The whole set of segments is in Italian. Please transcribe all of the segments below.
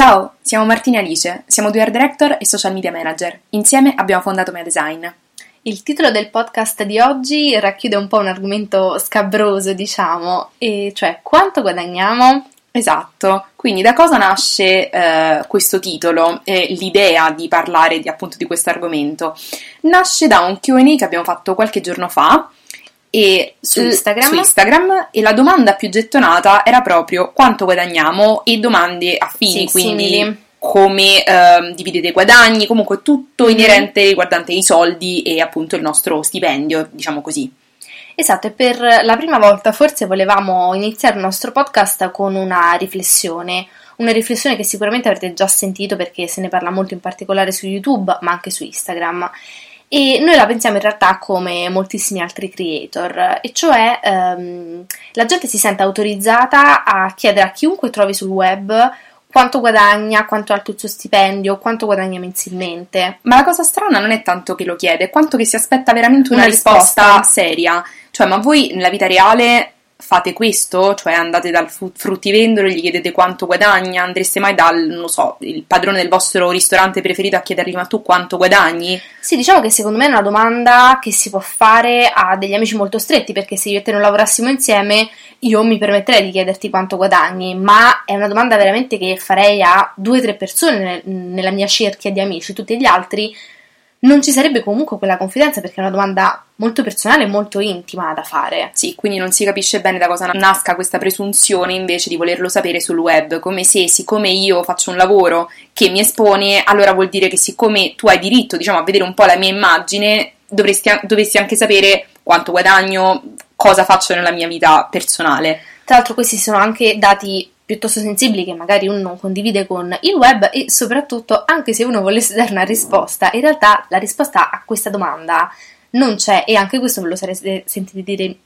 Ciao, siamo Martina e Alice, siamo due art director e social media manager. Insieme abbiamo fondato Mea Design. Il titolo del podcast di oggi racchiude un po' un argomento scabroso, diciamo, e cioè quanto guadagniamo? Esatto, quindi da cosa nasce eh, questo titolo e l'idea di parlare di, appunto di questo argomento? Nasce da un QA che abbiamo fatto qualche giorno fa e su Instagram. su Instagram e la domanda più gettonata era proprio quanto guadagniamo e domande affini, Sì, quindi simili. come ehm, dividete i guadagni, comunque tutto Mhm. inerente riguardante i soldi e appunto il nostro stipendio, diciamo così. Esatto, e per la prima volta forse volevamo iniziare il nostro podcast con una riflessione, una riflessione che sicuramente avrete già sentito perché se ne parla molto in particolare su YouTube, ma anche su Instagram. E noi la pensiamo in realtà come moltissimi altri creator, e cioè ehm, la gente si sente autorizzata a chiedere a chiunque trovi sul web quanto guadagna, quanto è alto il suo stipendio, quanto guadagna mensilmente. Ma la cosa strana non è tanto che lo chiede, quanto che si aspetta veramente una, Una risposta, risposta. seria. Cioè, ma voi nella vita reale fate questo? Cioè, andate dal fruttivendolo e gli chiedete quanto guadagna? Andreste mai dal, non so, il padrone del vostro ristorante preferito a chiedergli ma tu quanto guadagni? Sì, diciamo che secondo me è una domanda che si può fare a degli amici molto stretti, perché se io e te non lavorassimo insieme, io mi permetterei di chiederti quanto guadagni, ma è una domanda veramente che farei a due o tre persone nel- nella mia cerchia di amici, tutti gli altri non ci sarebbe comunque quella confidenza perché è una domanda molto personale e molto intima da fare. Sì, quindi non si capisce bene da cosa nasca questa presunzione invece di volerlo sapere sul web, come se siccome io faccio un lavoro che mi espone, allora vuol dire che siccome tu hai diritto, diciamo, a vedere un po' la mia immagine, dovresti, dovresti anche sapere quanto guadagno, cosa faccio nella mia vita personale. Tra l'altro questi sono anche dati piuttosto sensibili che magari uno non condivide con il web e soprattutto anche se uno volesse dare una risposta, in realtà la risposta a questa domanda non c'è e anche questo ve lo sarete sentiti dire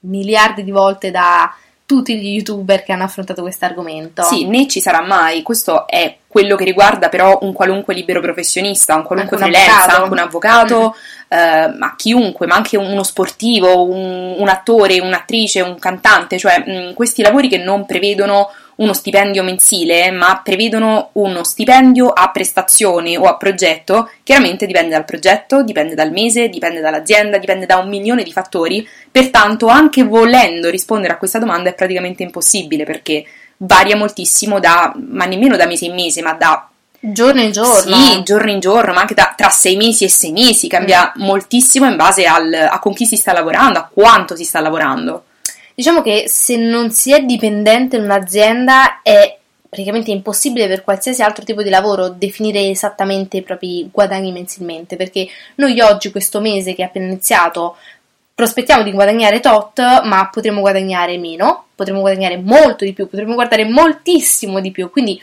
miliardi di volte da tutti gli youtuber che hanno affrontato questo argomento. Sì, né ci sarà mai, questo è quello che riguarda però un qualunque libero professionista, un qualunque Anche un freelance, avvocato. anche un avvocato, eh, ma chiunque, ma anche uno sportivo, un, un attore, un'attrice, un cantante, cioè mh, questi lavori che non prevedono uno stipendio mensile, ma prevedono uno stipendio a prestazione o a progetto, chiaramente dipende dal progetto, dipende dal mese, dipende dall'azienda, dipende da un milione di fattori, pertanto anche volendo rispondere a questa domanda è praticamente impossibile perché varia moltissimo da, ma nemmeno da mese in mese, ma da Giorno in giorno. sì, giorno in giorno, ma anche da- tra sei mesi e sei mesi, cambia moltissimo in base al- a con chi si sta lavorando, a quanto si sta lavorando. Diciamo che se non si è dipendente in un'azienda è praticamente impossibile per qualsiasi altro tipo di lavoro definire esattamente i propri guadagni mensilmente, perché noi oggi, questo mese che è appena iniziato, prospettiamo di guadagnare tot, ma potremo guadagnare meno, potremo guadagnare molto di più, potremo guardare moltissimo di più, quindi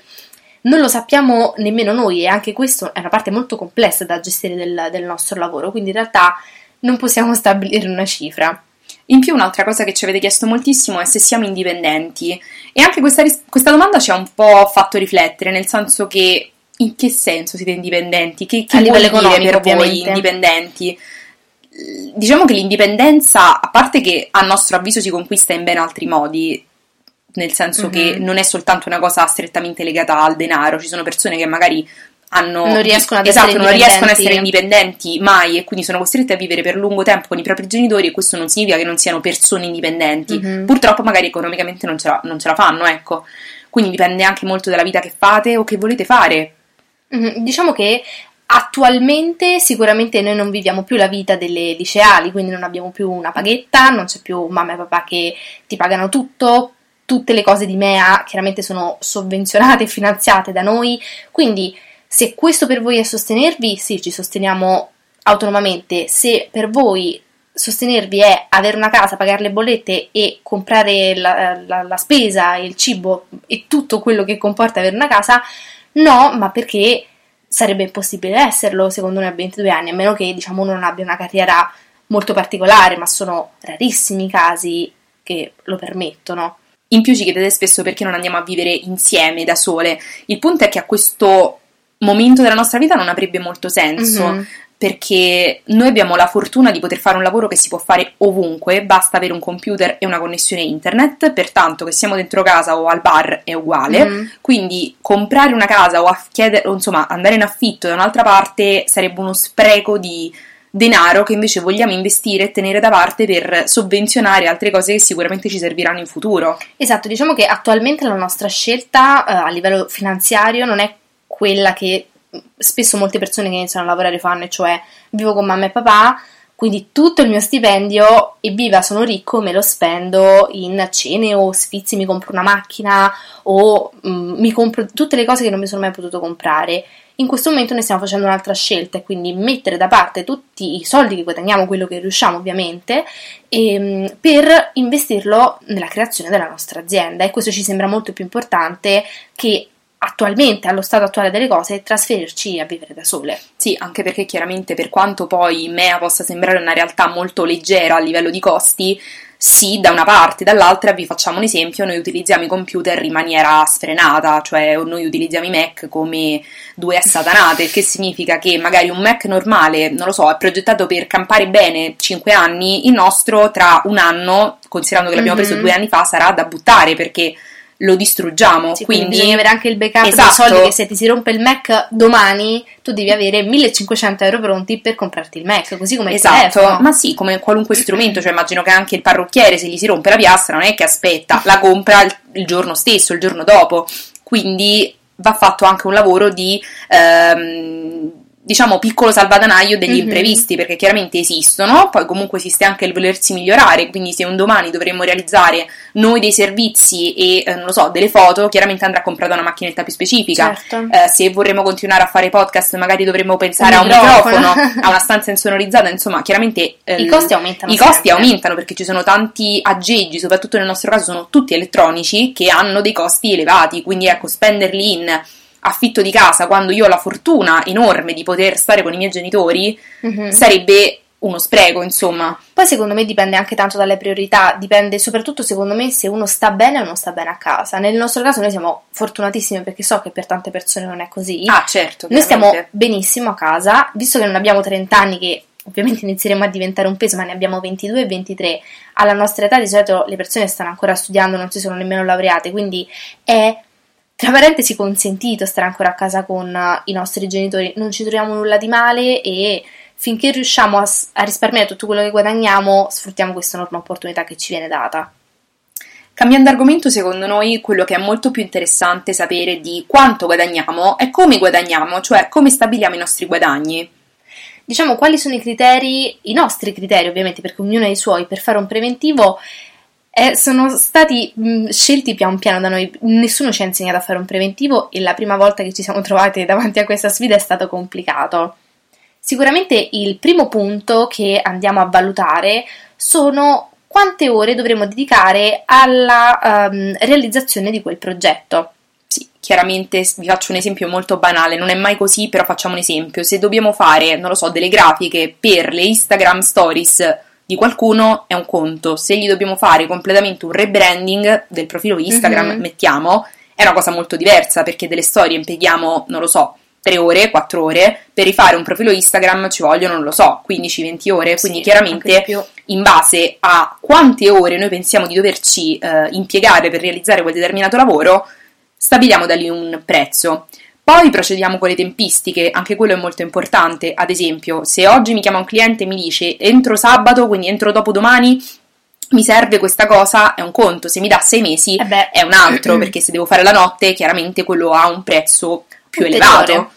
non lo sappiamo nemmeno noi e anche questo è una parte molto complessa da gestire del, del nostro lavoro, quindi in realtà non possiamo stabilire una cifra. In più, un'altra cosa che ci avete chiesto moltissimo è se siamo indipendenti. E anche questa, ris- questa domanda ci ha un po' fatto riflettere, nel senso che in che senso siete indipendenti? Che, che A livello economico, per voi ovviamente. indipendenti? Diciamo che l'indipendenza, a parte che a nostro avviso si conquista in ben altri modi, nel senso che Mhm. non è soltanto una cosa strettamente legata al denaro, ci sono persone che magari hanno Non riescono ad esatto, essere non riescono a essere indipendenti. mai e quindi sono costrette a vivere per lungo tempo con i propri genitori e questo non significa che non siano persone indipendenti. Mhm. Purtroppo magari economicamente non ce, la, non ce la fanno, ecco. Quindi dipende anche molto dalla vita che fate o che volete fare. Mhm, Diciamo che attualmente sicuramente noi non viviamo più la vita delle liceali, quindi non abbiamo più una paghetta, non c'è più mamma e papà che ti pagano tutto, tutte le cose di MEA chiaramente sono sovvenzionate e finanziate da noi, quindi se questo per voi è sostenervi, sì, ci sosteniamo autonomamente, se per voi sostenervi è avere una casa, pagare le bollette e comprare la, la- la spesa, il cibo e tutto quello che comporta avere una casa, no, ma perché sarebbe impossibile esserlo secondo noi a 22 anni, a meno che diciamo uno non abbia una carriera molto particolare, ma sono rarissimi i casi che lo permettono. In più ci chiedete spesso perché non andiamo a vivere insieme da sole. Il punto è che a questo momento della nostra vita non avrebbe molto senso. Mhm. Perché noi abbiamo la fortuna di poter fare un lavoro che si può fare ovunque, basta avere un computer e una connessione internet, pertanto che siamo dentro casa o al bar è uguale. Mhm. Quindi comprare una casa o, a chiedere, o insomma andare in affitto da un'altra parte sarebbe uno spreco di denaro che invece vogliamo investire e tenere da parte per sovvenzionare altre cose che sicuramente ci serviranno in futuro. Esatto, diciamo che attualmente la nostra scelta eh, a livello finanziario non è quella che spesso molte persone che iniziano a lavorare fanno, e cioè vivo con mamma e papà, quindi tutto il mio stipendio, evviva, sono ricco, me lo spendo in cene o sfizi, mi compro una macchina o mh, mi compro tutte le cose che non mi sono mai potuto comprare. In questo momento noi stiamo facendo un'altra scelta, e quindi mettere da parte tutti i soldi che guadagniamo, quello che riusciamo ovviamente, ehm, per investirlo nella creazione della nostra azienda. E questo ci sembra molto più importante che attualmente, allo stato attuale delle cose, trasferirci a vivere da sole. Sì, anche perché chiaramente per quanto poi MEA possa sembrare una realtà molto leggera a livello di costi, sì, da una parte, dall'altra vi facciamo un esempio, noi utilizziamo i computer in maniera sfrenata, cioè noi utilizziamo i Mac come due assatanate, il che significa che magari un Mac normale, non lo so, è progettato per campare bene 5 anni, il nostro tra un anno, considerando che l'abbiamo Mhm. preso due anni fa, sarà da buttare perché lo distruggiamo. Sì, quindi, quindi bisogna avere anche il backup Esatto. soldi che se ti si rompe il Mac domani tu devi avere 1500 euro pronti per comprarti il Mac, così come il Esatto, ma sì, come qualunque strumento, cioè immagino che anche il parrucchiere se gli si rompe la piastra non è che aspetta, la compra il, il giorno stesso, il giorno dopo, quindi va fatto anche un lavoro di ehm, diciamo piccolo salvadanaio degli Mhm. imprevisti perché chiaramente esistono, poi comunque esiste anche il volersi migliorare, quindi se un domani dovremmo realizzare noi dei servizi e eh, non lo so, delle foto, chiaramente andrà comprata una macchinetta più specifica. Certo. Eh, se vorremmo continuare a fare podcast, magari dovremmo pensare Un a un microfono. microfono, a una stanza insonorizzata, insomma, chiaramente eh, I costi aumentano I costi sempre. aumentano perché ci sono tanti aggeggi, soprattutto nel nostro caso sono tutti elettronici che hanno dei costi elevati, quindi ecco, spenderli in affitto di casa quando io ho la fortuna enorme di poter stare con i miei genitori Mhm. sarebbe uno spreco, insomma. Poi secondo me dipende anche tanto dalle priorità, dipende soprattutto secondo me se uno sta bene o non sta bene a casa. Nel nostro caso noi siamo fortunatissimi perché so che per tante persone non è così. Ah, certo. Noi stiamo benissimo a casa, visto che non abbiamo 30 anni che ovviamente inizieremo a diventare un peso, ma ne abbiamo 22 e 23. Alla nostra età di solito le persone stanno ancora studiando, non si sono nemmeno laureate, quindi è tra parentesi consentito stare ancora a casa con eh, i nostri genitori, non ci troviamo nulla di male e finché riusciamo a, a risparmiare tutto quello che guadagniamo, sfruttiamo questa enorme opportunità che ci viene data. Cambiando argomento, secondo noi quello che è molto più interessante sapere di quanto guadagniamo è come guadagniamo, cioè come stabiliamo i nostri guadagni. Diciamo quali sono i criteri, i nostri criteri ovviamente, perché ognuno ha i suoi, per fare un preventivo eh, sono stati mh, scelti pian piano da noi, nessuno ci ha insegnato a fare un preventivo e la prima volta che ci siamo trovati davanti a questa sfida è stato complicato. Sicuramente il primo punto che andiamo a valutare sono quante ore dovremo dedicare alla ehm, realizzazione di quel progetto. Sì, chiaramente vi faccio un esempio molto banale, non è mai così, però facciamo un esempio. Se dobbiamo fare, non lo so, delle grafiche per le Instagram stories di qualcuno è un conto. Se gli dobbiamo fare completamente un rebranding del profilo Instagram, Mhm. mettiamo, è una cosa molto diversa perché delle storie impieghiamo, non lo so, 3 ore, 4 ore, per rifare un profilo Instagram ci vogliono, non lo so, 15-20 ore, quindi Sì, chiaramente in base a quante ore noi pensiamo di doverci eh, impiegare per realizzare quel determinato lavoro, stabiliamo da lì un prezzo. Poi procediamo con le tempistiche, anche quello è molto importante. Ad esempio, se oggi mi chiama un cliente e mi dice entro sabato, quindi entro dopodomani, mi serve questa cosa, è un conto. Se mi dà sei mesi, Eh è un altro, perché se devo fare la notte, chiaramente quello ha un prezzo più Ulteriore. elevato.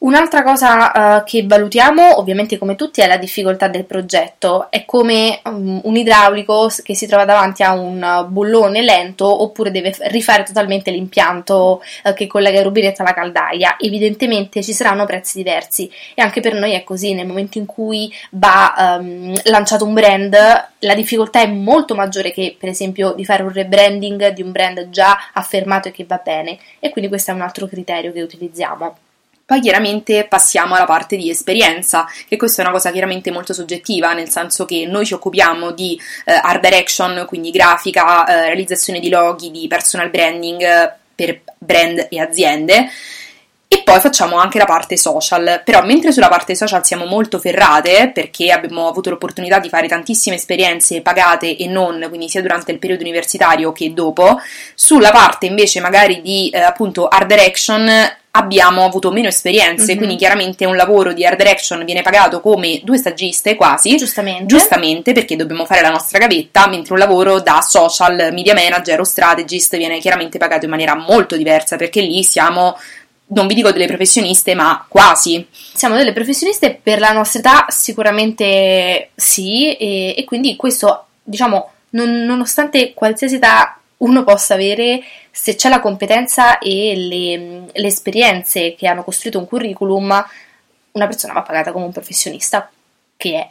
Un'altra cosa eh, che valutiamo, ovviamente come tutti, è la difficoltà del progetto. È come um, un idraulico che si trova davanti a un uh, bullone lento oppure deve rifare totalmente l'impianto eh, che collega il rubinetto alla caldaia. Evidentemente ci saranno prezzi diversi e anche per noi è così. Nel momento in cui va ehm, lanciato un brand, la difficoltà è molto maggiore che, per esempio, di fare un rebranding di un brand già affermato e che va bene. E quindi questo è un altro criterio che utilizziamo. Poi chiaramente passiamo alla parte di esperienza, che questa è una cosa chiaramente molto soggettiva, nel senso che noi ci occupiamo di eh, art direction, quindi grafica, eh, realizzazione di loghi, di personal branding eh, per brand e aziende. E poi facciamo anche la parte social, però mentre sulla parte social siamo molto ferrate perché abbiamo avuto l'opportunità di fare tantissime esperienze pagate e non, quindi sia durante il periodo universitario che dopo, sulla parte invece magari di eh, appunto art direction abbiamo avuto meno esperienze, mm-hmm. quindi chiaramente un lavoro di art direction viene pagato come due stagiste quasi, giustamente. giustamente perché dobbiamo fare la nostra gavetta, mentre un lavoro da social media manager o strategist viene chiaramente pagato in maniera molto diversa perché lì siamo non vi dico delle professioniste, ma quasi. Siamo delle professioniste per la nostra età, sicuramente sì, e, e quindi questo, diciamo, non, nonostante qualsiasi età uno possa avere, se c'è la competenza e le, le esperienze che hanno costruito un curriculum, una persona va pagata come un professionista, che è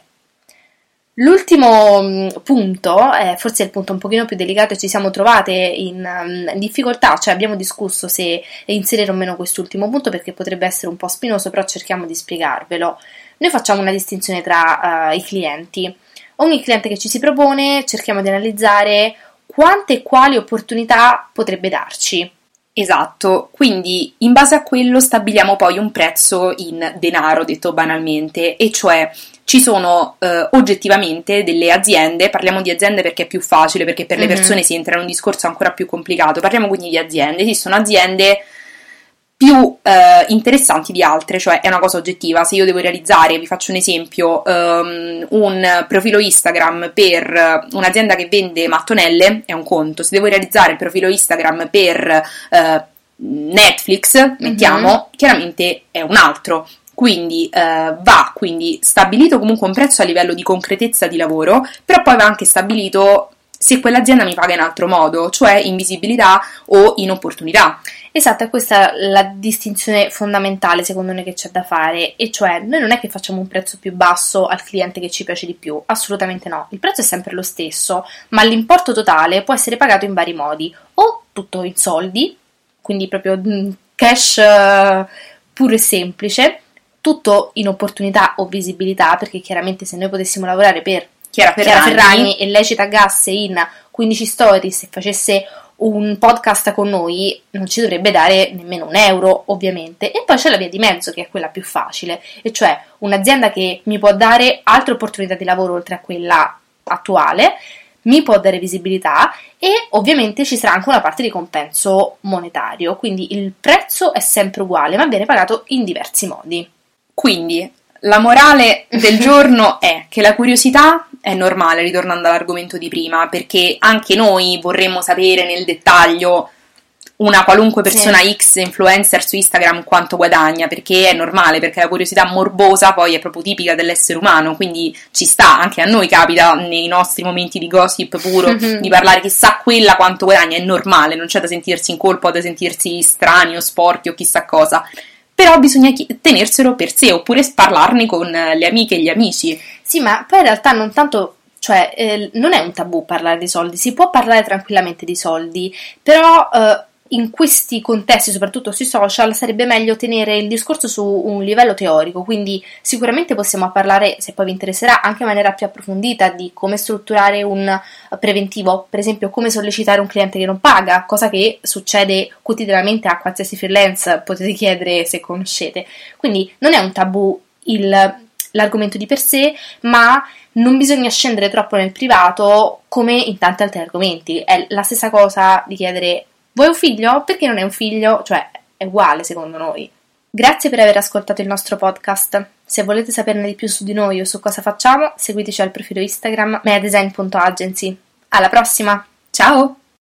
L'ultimo mm, punto, eh, forse il punto un pochino più delicato ci siamo trovate in, um, difficoltà, cioè abbiamo discusso se inserire o meno quest'ultimo punto perché potrebbe essere un po' spinoso, però cerchiamo di spiegarvelo. Noi facciamo una distinzione tra uh, i clienti. Ogni cliente che ci si propone cerchiamo di analizzare quante e quali opportunità potrebbe darci. Esatto, quindi in base a quello stabiliamo poi un prezzo in denaro, detto banalmente, e cioè ci sono eh, oggettivamente delle aziende, parliamo di aziende perché è più facile, perché per mm-hmm. le persone si entra in un discorso ancora più complicato, parliamo quindi di aziende, esistono aziende più eh, interessanti di altre, cioè è una cosa oggettiva. Se io devo realizzare, vi faccio un esempio, um, un profilo Instagram per un'azienda che vende mattonelle, è un conto. Se devo realizzare il profilo Instagram per uh, Netflix, mettiamo, mm-hmm. chiaramente è un altro. Quindi uh, va quindi stabilito comunque un prezzo a livello di concretezza di lavoro, però poi va anche stabilito se quell'azienda mi paga in altro modo, cioè in visibilità o in opportunità. Esatto, è la distinzione fondamentale secondo me che c'è da fare, e cioè noi non è che facciamo un prezzo più basso al cliente che ci piace di più, assolutamente no, il prezzo è sempre lo stesso, ma l'importo totale può essere pagato in vari modi, o tutto in soldi, quindi proprio mm, cash uh, puro e semplice, tutto in opportunità o visibilità, perché chiaramente se noi potessimo lavorare per Chiara Ferragni, Chiara Ferragni e lei ci taggasse in 15 stories e facesse un podcast con noi non ci dovrebbe dare nemmeno un euro, ovviamente. E poi c'è la via di mezzo, che è quella più facile, e cioè un'azienda che mi può dare altre opportunità di lavoro oltre a quella attuale, mi può dare visibilità e ovviamente ci sarà anche una parte di compenso monetario, quindi il prezzo è sempre uguale, ma viene pagato in diversi modi. Quindi la morale del giorno è che la curiosità è normale, ritornando all'argomento di prima, perché anche noi vorremmo sapere nel dettaglio una qualunque persona sì. X influencer su Instagram quanto guadagna, perché è normale, perché la curiosità morbosa poi è proprio tipica dell'essere umano, quindi ci sta, anche a noi capita nei nostri momenti di gossip puro di parlare chissà quella quanto guadagna, è normale, non c'è da sentirsi in colpa o da sentirsi strani o sporchi o chissà cosa però bisogna tenerselo per sé oppure parlarne con le amiche e gli amici. Sì, ma poi in realtà non tanto cioè eh, non è un tabù parlare di soldi, si può parlare tranquillamente di soldi, però eh, in questi contesti, soprattutto sui social, sarebbe meglio tenere il discorso su un livello teorico, quindi sicuramente possiamo parlare, se poi vi interesserà, anche in maniera più approfondita di come strutturare un preventivo, per esempio come sollecitare un cliente che non paga, cosa che succede quotidianamente a qualsiasi freelance, potete chiedere se conoscete. Quindi non è un tabù il, l'argomento di per sé, ma non bisogna scendere troppo nel privato come in tanti altri argomenti. È la stessa cosa di chiedere Vuoi un figlio? Perché non è un figlio? Cioè, è uguale secondo noi. Grazie per aver ascoltato il nostro podcast. Se volete saperne di più su di noi o su cosa facciamo, seguiteci al profilo Instagram meadesign.agency. Alla prossima! Ciao!